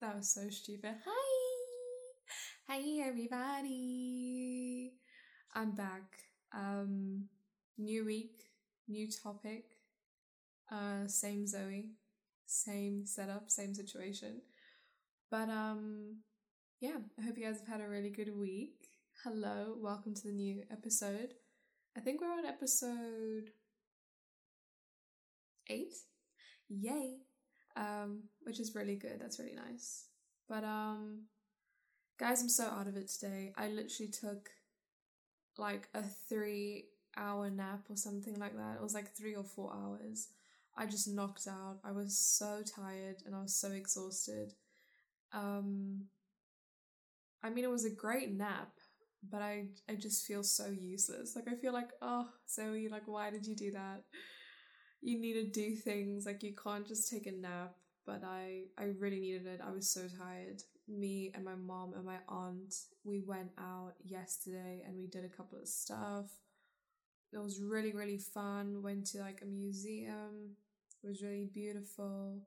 That was so stupid. Hi! Hi, everybody! I'm back. Um, new week, new topic. Uh, same Zoe, same setup, same situation. But um, yeah, I hope you guys have had a really good week. Hello, welcome to the new episode. I think we're on episode eight. Yay! Um, which is really good. That's really nice. But um, guys, I'm so out of it today. I literally took like a three hour nap or something like that. It was like three or four hours. I just knocked out. I was so tired and I was so exhausted. Um, I mean, it was a great nap, but I I just feel so useless. Like I feel like, oh, Zoe, like why did you do that? You need to do things. Like you can't just take a nap. But I I really needed it. I was so tired. Me and my mom and my aunt, we went out yesterday and we did a couple of stuff. It was really really fun. Went to like a museum. It was really beautiful.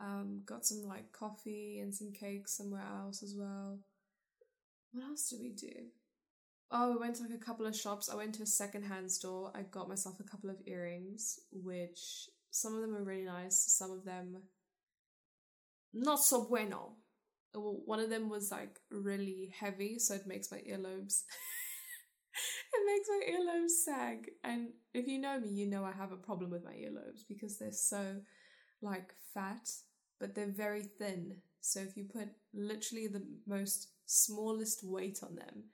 Um, got some like coffee and some cake somewhere else as well. What else did we do? Oh, we went to like a couple of shops. I went to a secondhand store. I got myself a couple of earrings, which some of them are really nice. Some of them not so bueno. One of them was like really heavy, so it makes my earlobes. it makes my earlobes sag. And if you know me, you know I have a problem with my earlobes because they're so like fat, but they're very thin. So if you put literally the most smallest weight on them,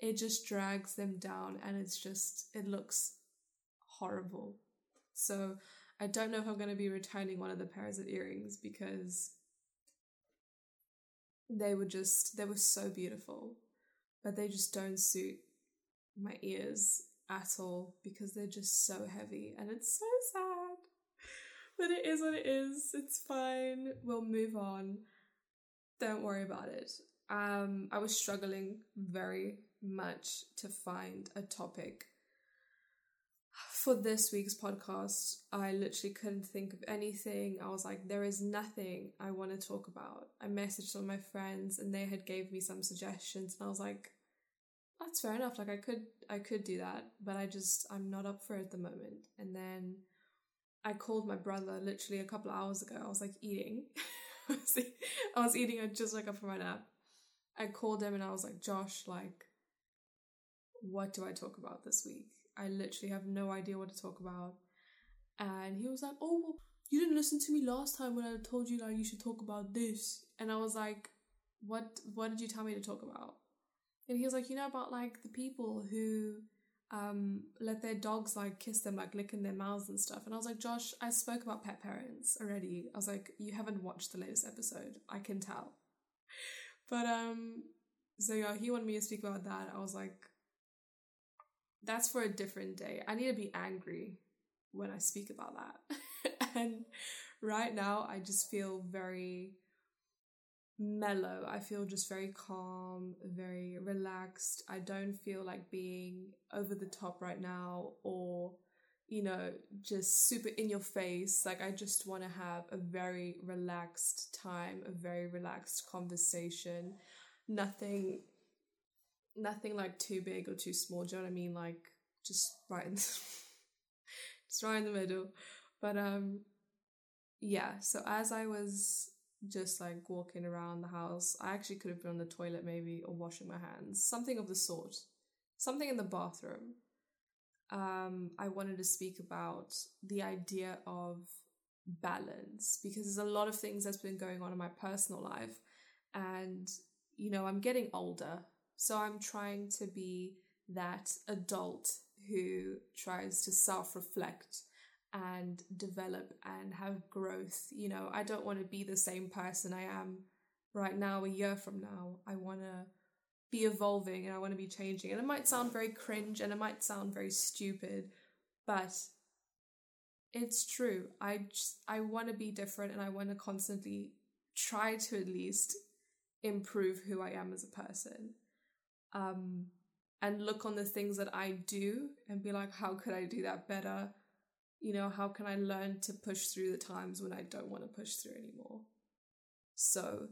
it just drags them down and it's just, it looks horrible. So I don't know if I'm going to be returning one of the pairs of earrings because they were just, they were so beautiful, but they just don't suit my ears at all because they're just so heavy and it's so sad. But it is what it is. It's fine. We'll move on. Don't worry about it. Um, I was struggling very much to find a topic for this week's podcast. I literally couldn't think of anything. I was like, there is nothing I want to talk about. I messaged all my friends and they had gave me some suggestions and I was like, that's fair enough. Like I could I could do that, but I just I'm not up for it at the moment. And then I called my brother literally a couple hours ago. I was like eating. I was eating. I just woke up from my nap. I called him and I was like, Josh, like, what do I talk about this week? I literally have no idea what to talk about. And he was like, oh, well, you didn't listen to me last time when I told you like you should talk about this. And I was like, what? What did you tell me to talk about? And he was like, you know about like the people who um, let their dogs like kiss them, like licking their mouths and stuff. And I was like, Josh, I spoke about pet parents already. I was like, you haven't watched the latest episode. I can tell. But um, so yeah, he wanted me to speak about that. I was like, that's for a different day. I need to be angry when I speak about that. and right now, I just feel very mellow. I feel just very calm, very relaxed. I don't feel like being over the top right now or, you know, just super in your face. Like, I just want to have a very relaxed time, a very relaxed conversation. Nothing, nothing like too big or too small. Do you know what I mean? Like, just right in, just right in the middle. But, um, yeah, so as I was just like walking around the house. I actually could have been on the toilet maybe or washing my hands, something of the sort, something in the bathroom. Um, I wanted to speak about the idea of balance because there's a lot of things that's been going on in my personal life, and you know, I'm getting older, so I'm trying to be that adult who tries to self reflect and develop and have growth. You know, I don't want to be the same person I am right now, a year from now. I want to be evolving and I want to be changing. And it might sound very cringe and it might sound very stupid, but it's true. I just, I want to be different and I want to constantly try to at least improve who I am as a person. Um, and look on the things that I do and be like, how could I do that better? you know, how can I learn to push through the times when I don't want to push through anymore? So,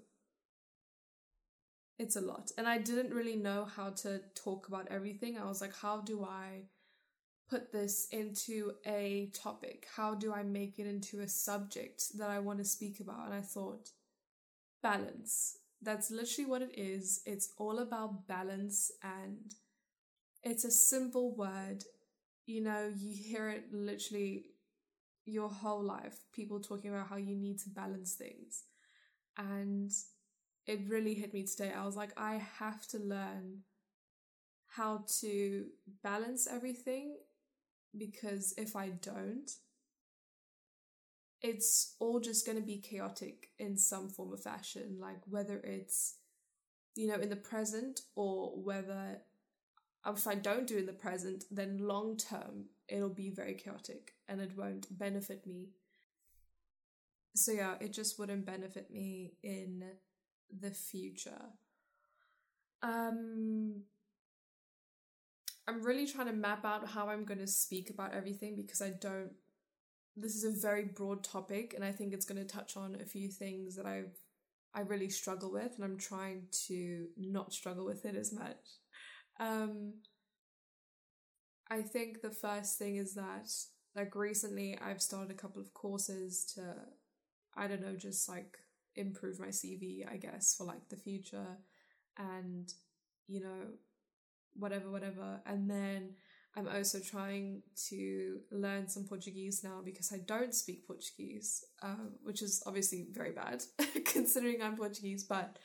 it's a lot. And I didn't really know how to talk about everything. I was like, how do I put this into a topic? How do I make it into a subject that I want to speak about? And I thought, balance. That's literally what it is. It's all about balance and it's a simple word. You know, you hear it literally your whole life, people talking about how you need to balance things. And it really hit me today. I was like, I have to learn how to balance everything because if I don't, it's all just going to be chaotic in some form of fashion, like whether it's, you know, in the present or whether um, if I don't do in the present, then long term it'll be very chaotic and it won't benefit me. So, yeah, it just wouldn't benefit me in the future. Um, I'm really trying to map out how I'm going to speak about everything because I don't. This is a very broad topic, and I think it's going to touch on a few things that I've I really struggle with, and I'm trying to not struggle with it as much. Um, I think the first thing is that, like, recently I've started a couple of courses to, I don't know, just like improve my CV, I guess, for like the future and, you know, whatever, whatever. And then I'm also trying to learn some Portuguese now because I don't speak Portuguese, uh, which is obviously very bad considering I'm Portuguese, but,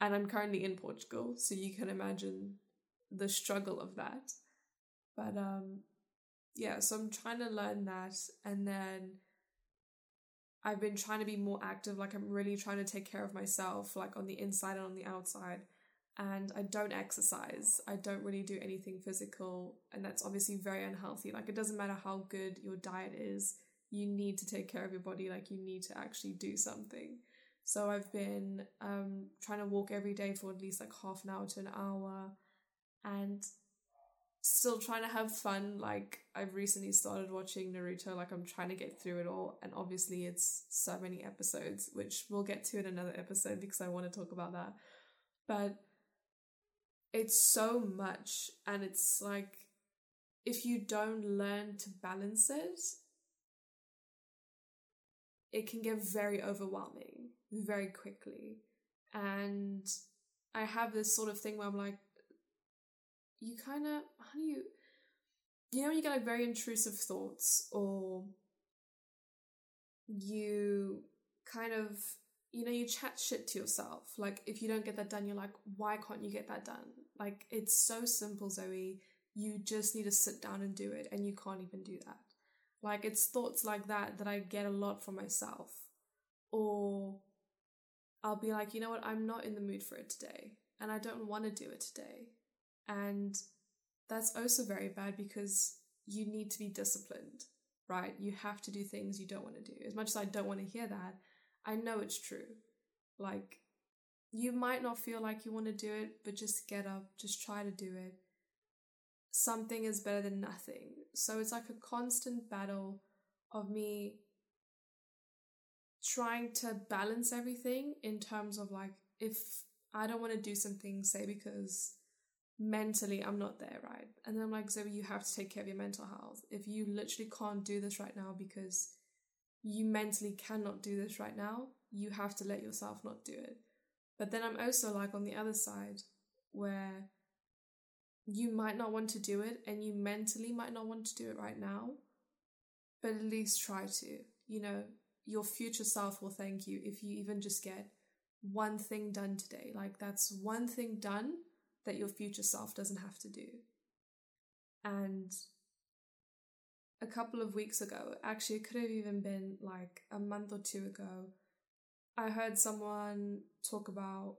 and I'm currently in Portugal, so you can imagine the struggle of that. But, um, yeah, so I'm trying to learn that and then I've been trying to be more active. Like, I'm really trying to take care of myself, like on the inside and on the outside. And I don't exercise. I don't really do anything physical. And that's obviously very unhealthy. Like, it doesn't matter how good your diet is, you need to take care of your body. Like, you need to actually do something. So, I've been um, trying to walk every day for at least like half an hour to an hour. And still trying to have fun. Like I've recently started watching Naruto, like I'm trying to get through it all, and obviously it's so many episodes, which we'll get to in another episode because I want to talk about that. But it's so much, and it's like if you don't learn to balance it, it can get very overwhelming very quickly. And I have this sort of thing where I'm like, you kind of how do you you know you get like very intrusive thoughts or you kind of you know you chat shit to yourself like if you don't get that done you're like why can't you get that done? Like it's so simple zoe. You just need to sit down and do it and you can't even do that. Like it's thoughts like that that i get a lot from myself. Or i'll be like you know what? I'm not in the mood for it today and i don't want to do it today and that's also very bad because you need to be disciplined, right? You have to do things you don't want to do. As much as I don't want to hear that, I know it's true. Like, you might not feel like you want to do it, but just get up, just try to do it. Something is better than nothing. So it's like a constant battle of me trying to balance everything in terms of like, if I don't want to do something, say, because mentally I'm not there, right? And then I'm like, Zoe, you have to take care of your mental health. If you literally can't do this right now because you mentally cannot do this right now, you have to let yourself not do it. But then I'm also like on the other side where you might not want to do it and you mentally might not want to do it right now, but at least try to. You know, your future self will thank you if you even just get one thing done today. Like that's one thing done that your future self doesn't have to do. And a couple of weeks ago, actually, it could have even been like a month or two ago, I heard someone talk about,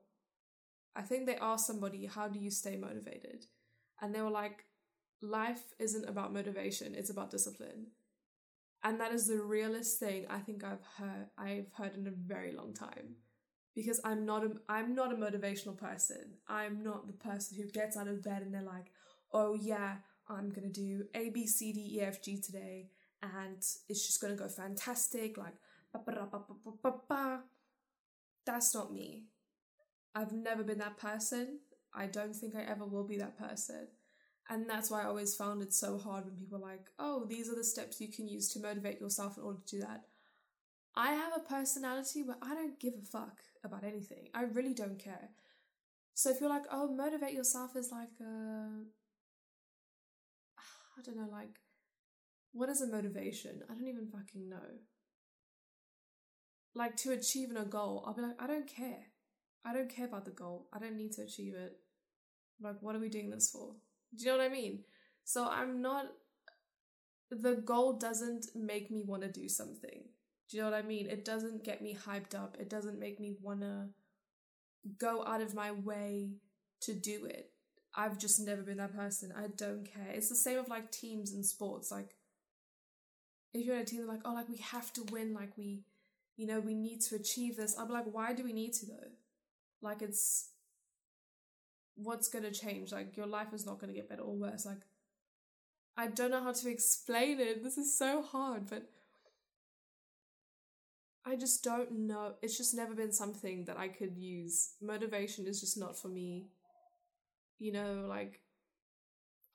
I think they asked somebody, How do you stay motivated? And they were like, Life isn't about motivation, it's about discipline. And that is the realest thing I think I've heard I've heard in a very long time because I'm not a I'm not a motivational person. I'm not the person who gets out of bed and they're like, "Oh yeah, I'm going to do A B C D E F G today and it's just going to go fantastic like ba ba ba ba ba ba." That's not me. I've never been that person. I don't think I ever will be that person. And that's why I always found it so hard when people are like, oh, these are the steps you can use to motivate yourself in order to do that. I have a personality where I don't give a fuck about anything. I really don't care. So if you're like, oh, motivate yourself is like a, I don't know, like, what is a motivation? I don't even fucking know. Like to achieve a goal, I'll be like, I don't care. I don't care about the goal. I don't need to achieve it. Like, what are we doing this for? Do you know what I mean? So I'm not, the goal doesn't make me want to do something. Do you know what I mean? It doesn't get me hyped up. It doesn't make me want to go out of my way to do it. I've just never been that person. I don't care. It's the same with like teams and sports. Like, if you're in a team, they're like, oh, like we have to win. Like, we, you know, we need to achieve this. I'm like, why do we need to though? Like, it's what's to change? Like, your life is not to get better or worse. Like, I don't know how to explain it. This is so hard, but I just don't know. It's just never been something that I could use. Motivation is just not for me. You know, like,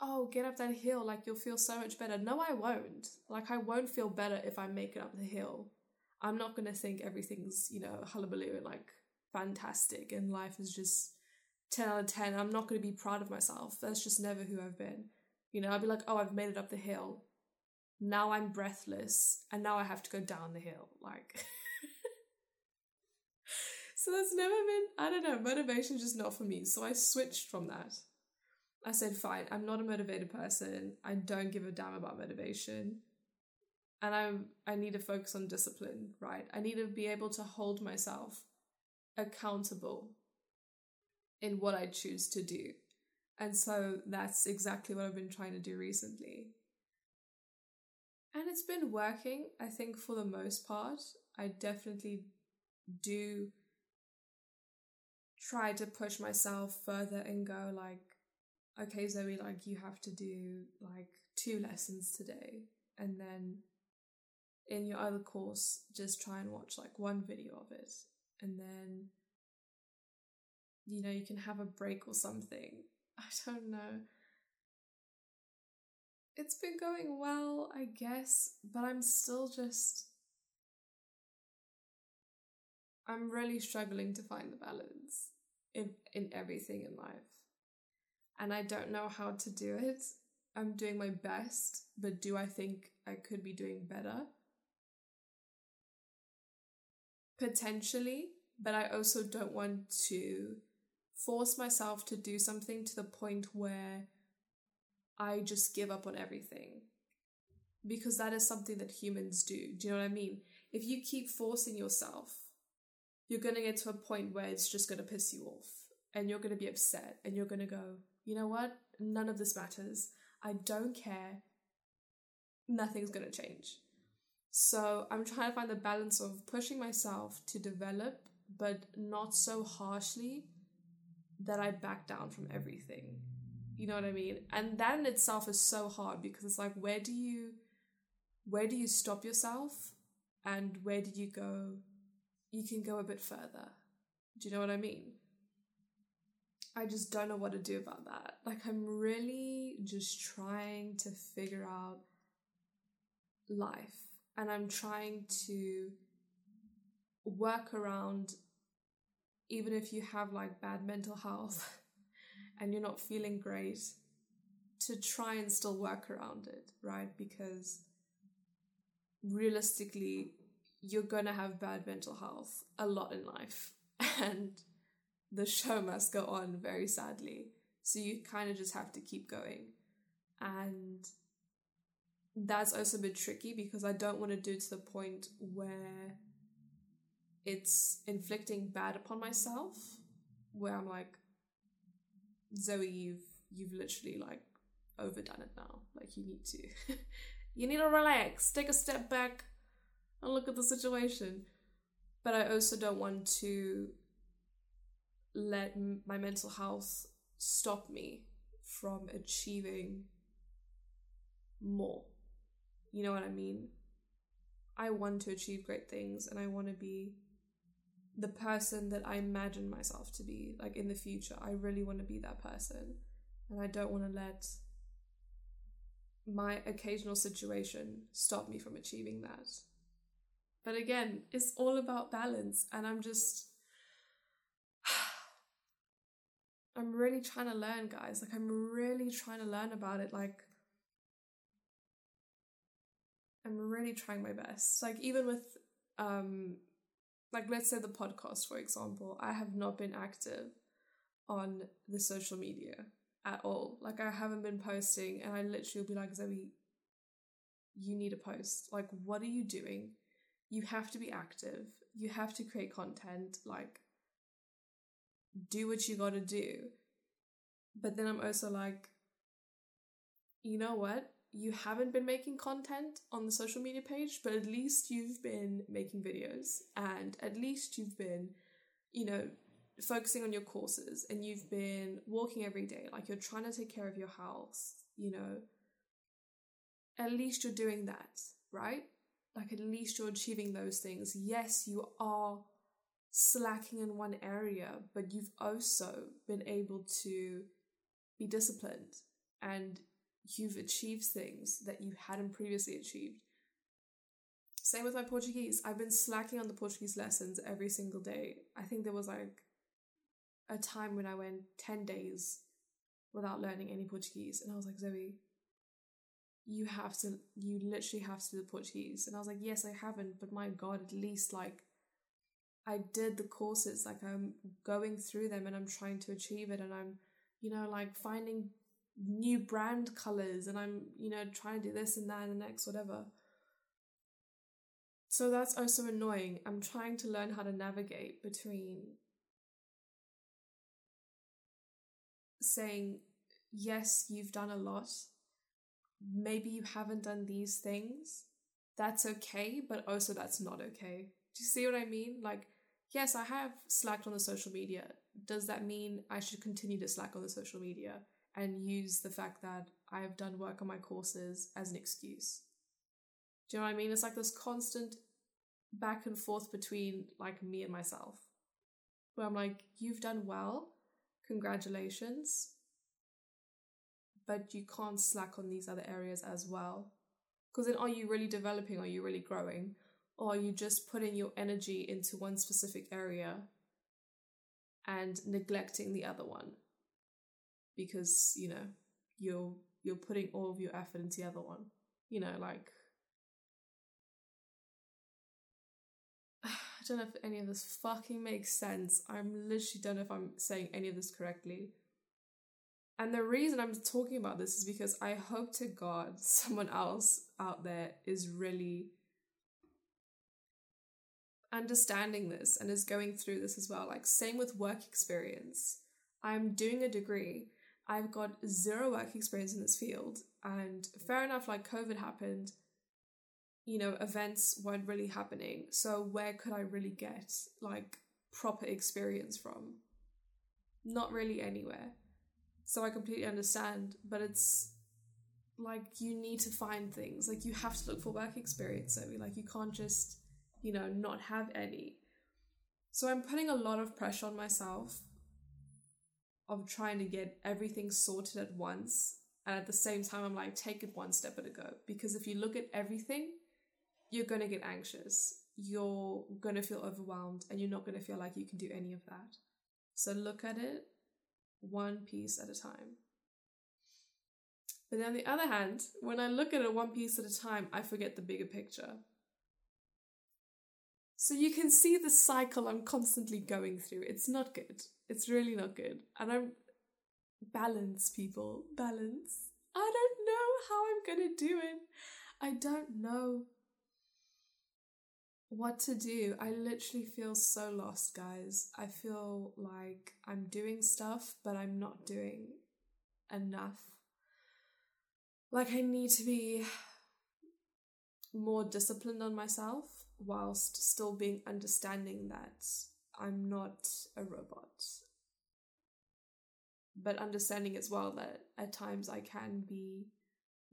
oh, get up that hill, like you'll feel so much better. No, I won't. Like, I won't feel better if I make it up the hill. I'm not gonna think everything's, you know, hullabaloo and like fantastic and life is just 10 out of 10. I'm not gonna be proud of myself. That's just never who I've been. You know, I'd be like, oh, I've made it up the hill. Now I'm breathless and now I have to go down the hill. Like, So that's never been, I don't know, motivation just not for me. So I switched from that. I said, fine, I'm not a motivated person. I don't give a damn about motivation. And I'm I need to focus on discipline, right? I need to be able to hold myself accountable in what I choose to do. And so that's exactly what I've been trying to do recently. And it's been working, I think, for the most part. I definitely do try to push myself further and go like okay zoe like you have to do like two lessons today and then in your other course just try and watch like one video of it and then you know you can have a break or something. I don't know. It's been going well i guess but i'm still just I'm really struggling to find the balance in, in everything in life. And I don't know how to do it. I'm doing my best, but do I think I could be doing better? Potentially, but I also don't want to force myself to do something to the point where I just give up on everything. Because that is something that humans do. Do you know what I mean? If you keep forcing yourself you're going to get to a point where it's just going to piss you off and you're going to be upset and you're going to go, you know what? None of this matters. I don't care. Nothing's going to change. So I'm trying to find the balance of pushing myself to develop, but not so harshly that I back down from everything. You know what I mean? And that in itself is so hard because it's like, where do you, where do you stop yourself, and where do you go? You can go a bit further. Do you know what I mean? I just don't know what to do about that. Like, I'm really just trying to figure out life and I'm trying to work around, even if you have like bad mental health and you're not feeling great, to try and still work around it, right? Because realistically, you're gonna have bad mental health a lot in life, and the show must go on very sadly. So you kind of just have to keep going. And that's also a bit tricky because I don't want to do it to the point where it's inflicting bad upon myself, where I'm like, Zoe, you've you've literally like overdone it now. Like you need to you need to relax, take a step back, and look at the situation. But I also don't want to let my mental health stop me from achieving more. You know what I mean? I want to achieve great things and I want to be the person that I imagine myself to be, like in the future. I really want to be that person. And I don't want to let my occasional situation stop me from achieving that. But again, it's all about balance. And I'm just, I'm really trying to learn, guys. Like, I'm really trying to learn about it. Like, I'm really trying my best. Like, even with, um, like, let's say the podcast, for example, I have not been active on the social media at all. Like, I haven't been posting, and I literally will be like, Zoe, you need a post. Like, what are you doing? You have to be active. You have to create content. Like, do what you gotta do. But then I'm also like, you know what? You haven't been making content on the social media page, but at least you've been making videos and at least you've been, you know, focusing on your courses and you've been walking every day. Like you're trying to take care of your house, you know. At least you're doing that, right? Like at least you're achieving those things. Yes, you are slacking in one area, but you've also been able to be disciplined and you've achieved things that you hadn't previously achieved. Same with my Portuguese. I've been slacking on the Portuguese lessons every single day. I think there was like a time when I went 10 days without learning any Portuguese. And I was like, Zoe, you have to, you literally have to do the Portuguese. And I was like, yes, I haven't, but my God, at least like I did the courses, like I'm going through them and I'm trying to achieve it and I'm, you know, like finding new brand colors and I'm, you know, trying to do this and that and the next, whatever. So that's also annoying. I'm trying to learn how to navigate between saying, yes, you've done a lot. Maybe you haven't done these things. That's okay, but also that's not okay. Do you see what I mean? Like, yes, I have slacked on the social media. Does that mean I should continue to slack on the social media and use the fact that I have done work on my courses as an excuse? Do you know what I mean? It's like this constant back and forth between like me and myself. Where I'm like, you've done well, congratulations. But you can't slack on these other areas as well. Because then are you really developing? Are you really growing? or are you just putting your energy into one specific area and neglecting the other one because you know you're you're putting all of your effort into the other one you know like I don't know if any of this fucking makes sense. I'm literally don't know if I'm saying any of this correctly. And the reason I'm talking about this is because I hope to God someone else out there is really understanding this and is going through this as well. Like, same with work experience. I'm doing a degree. I've got zero work experience in this field. And fair enough, like, COVID happened. You know, events weren't really happening. So, where could I really get, like, proper experience from? Not really anywhere. So, I completely understand. But it's like, you need to find things. Like, you have to look for work experience. So, like, you can't just you know, not have any. So I'm putting a lot of pressure on myself of trying to get everything sorted at once. And at the same time, I'm like, take it one step at a go. Because if you look at everything, you're going to get anxious. You're going to feel overwhelmed and you're not going to feel like you can do any of that. So look at it one piece at a time. But then on the other hand, when I look at it one piece at a time, I forget the bigger picture. So you can see the cycle I'm constantly going through. It's not good. It's really not good. And I'm balance, people. Balance. I don't know how I'm gonna do it. I don't know what to do. I literally feel so lost, guys. I feel like I'm doing stuff, but I'm not doing enough. Like, I need to be more disciplined on myself whilst still being understanding that I'm not a robot. But understanding as well that at times I can be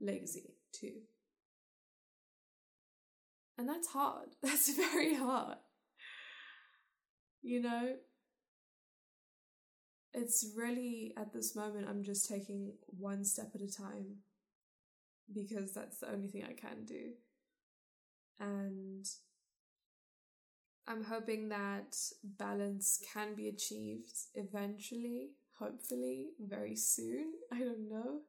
lazy too. And that's hard. That's very hard. You know? It's really, at this moment, I'm just taking one step at a time because that's the only thing I can do. And I'm hoping that balance can be achieved eventually, hopefully, very soon. I don't know.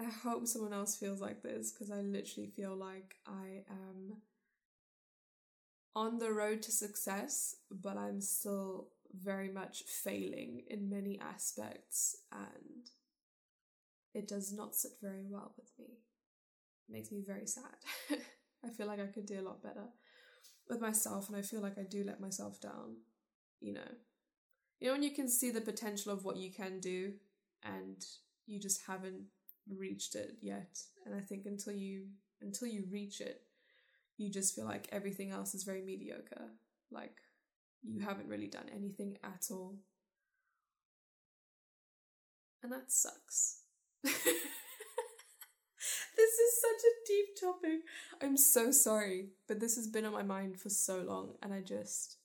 I hope someone else feels like this because I literally feel like I am on the road to success, but I'm still very much failing in many aspects and it does not sit very well with me. It makes me very sad. I feel like I could do a lot better with myself and I feel like I do let myself down, you know. You know when you can see the potential of what you can do and you just haven't reached it yet. And I think until you until you reach it, you just feel like everything else is very mediocre. Like you haven't really done anything at all. And that sucks. this is such a deep topic. I'm so sorry, but this has been on my mind for so long and I just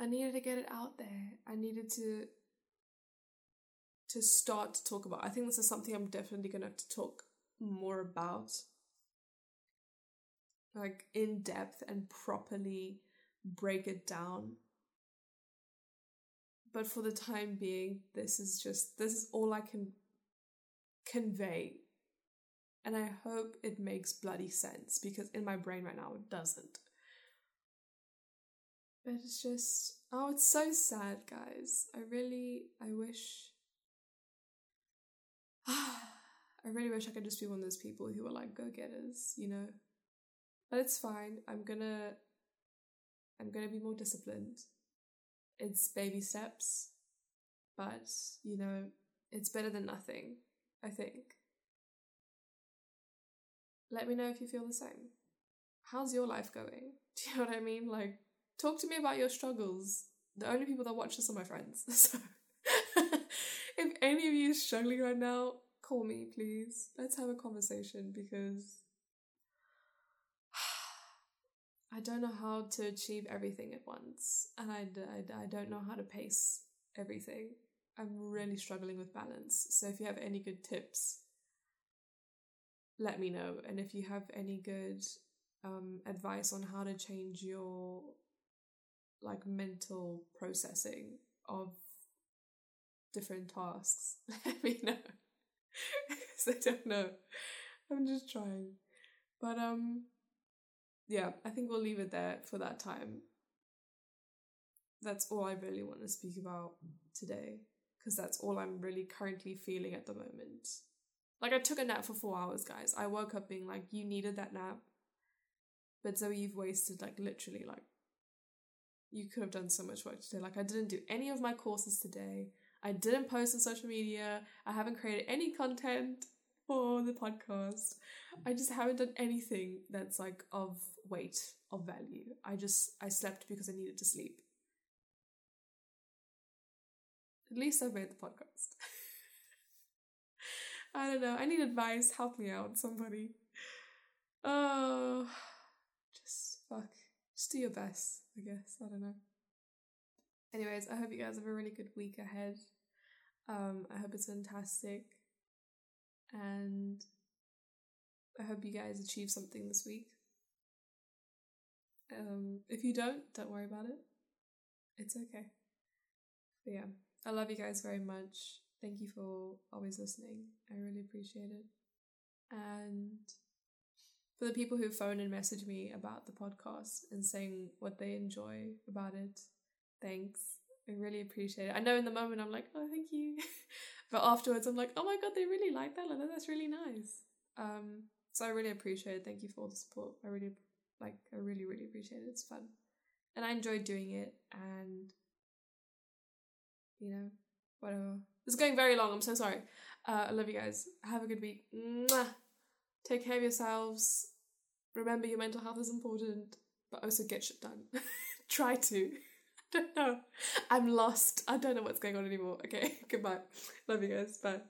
I needed to get it out there. I needed to to start to talk about. I think this is something I'm definitely going to have to talk more about. Like in depth and properly break it down. But for the time being, this is just, this is all I can convey. And I hope it makes bloody sense because in my brain right now it doesn't. But it's just, oh, it's so sad, guys. I really, I wish I really wish I could just be one of those people who are like go getters, you know. But it's fine. I'm gonna I'm gonna be more disciplined. It's baby steps, but you know, it's better than nothing, I think. Let me know if you feel the same. How's your life going? Do you know what I mean? Like, talk to me about your struggles. The only people that watch this are my friends. So if any of you is struggling right now, call me, please. Let's have a conversation because I don't know how to achieve everything at once, and I, I, I don't know how to pace everything. I'm really struggling with balance. So if you have any good tips, let me know. And if you have any good um, advice on how to change your like mental processing of different tasks, let me know. Because I don't know. I'm just trying. But um yeah, I think we'll leave it there for that time. That's all I really want to speak about today. Because that's all I'm really currently feeling at the moment. Like I took a nap for four hours, guys. I woke up being like, you needed that nap. But Zoe, you've wasted like literally like you could have done so much work today. Like I didn't do any of my courses today. I didn't post on social media. I haven't created any content for the podcast. I just haven't done anything that's like of weight, of value. I just I slept because I needed to sleep. At least I've made the podcast. I don't know. I need advice. Help me out, somebody. Oh, just fuck. Just do your best, I guess. I don't know. Anyways, I hope you guys have a really good week ahead. Um, I hope it's fantastic. And I hope you guys achieve something this week. Um, if you don't, don't worry about it. It's okay. But yeah, I love you guys very much. Thank you for always listening. I really appreciate it. And for the people who phone and message me about the podcast and saying what they enjoy about it, thanks. I really appreciate it. I know in the moment I'm like, oh, thank you. but afterwards I'm like, oh my God, they really like that. Like, that's really nice. Um, so I really appreciate it. Thank you for all the support. I really, like, I really, really appreciate it. It's fun. And I enjoyed doing it. And, you know, whatever. It's going very long. I'm so sorry. Uh, I love you guys. Have a good week. Mwah! Take care of yourselves. Remember your mental health is important, but also get shit done. Try to don't know. I'm lost. I don't know what's going on anymore. Okay, goodbye. Love you guys. Bye.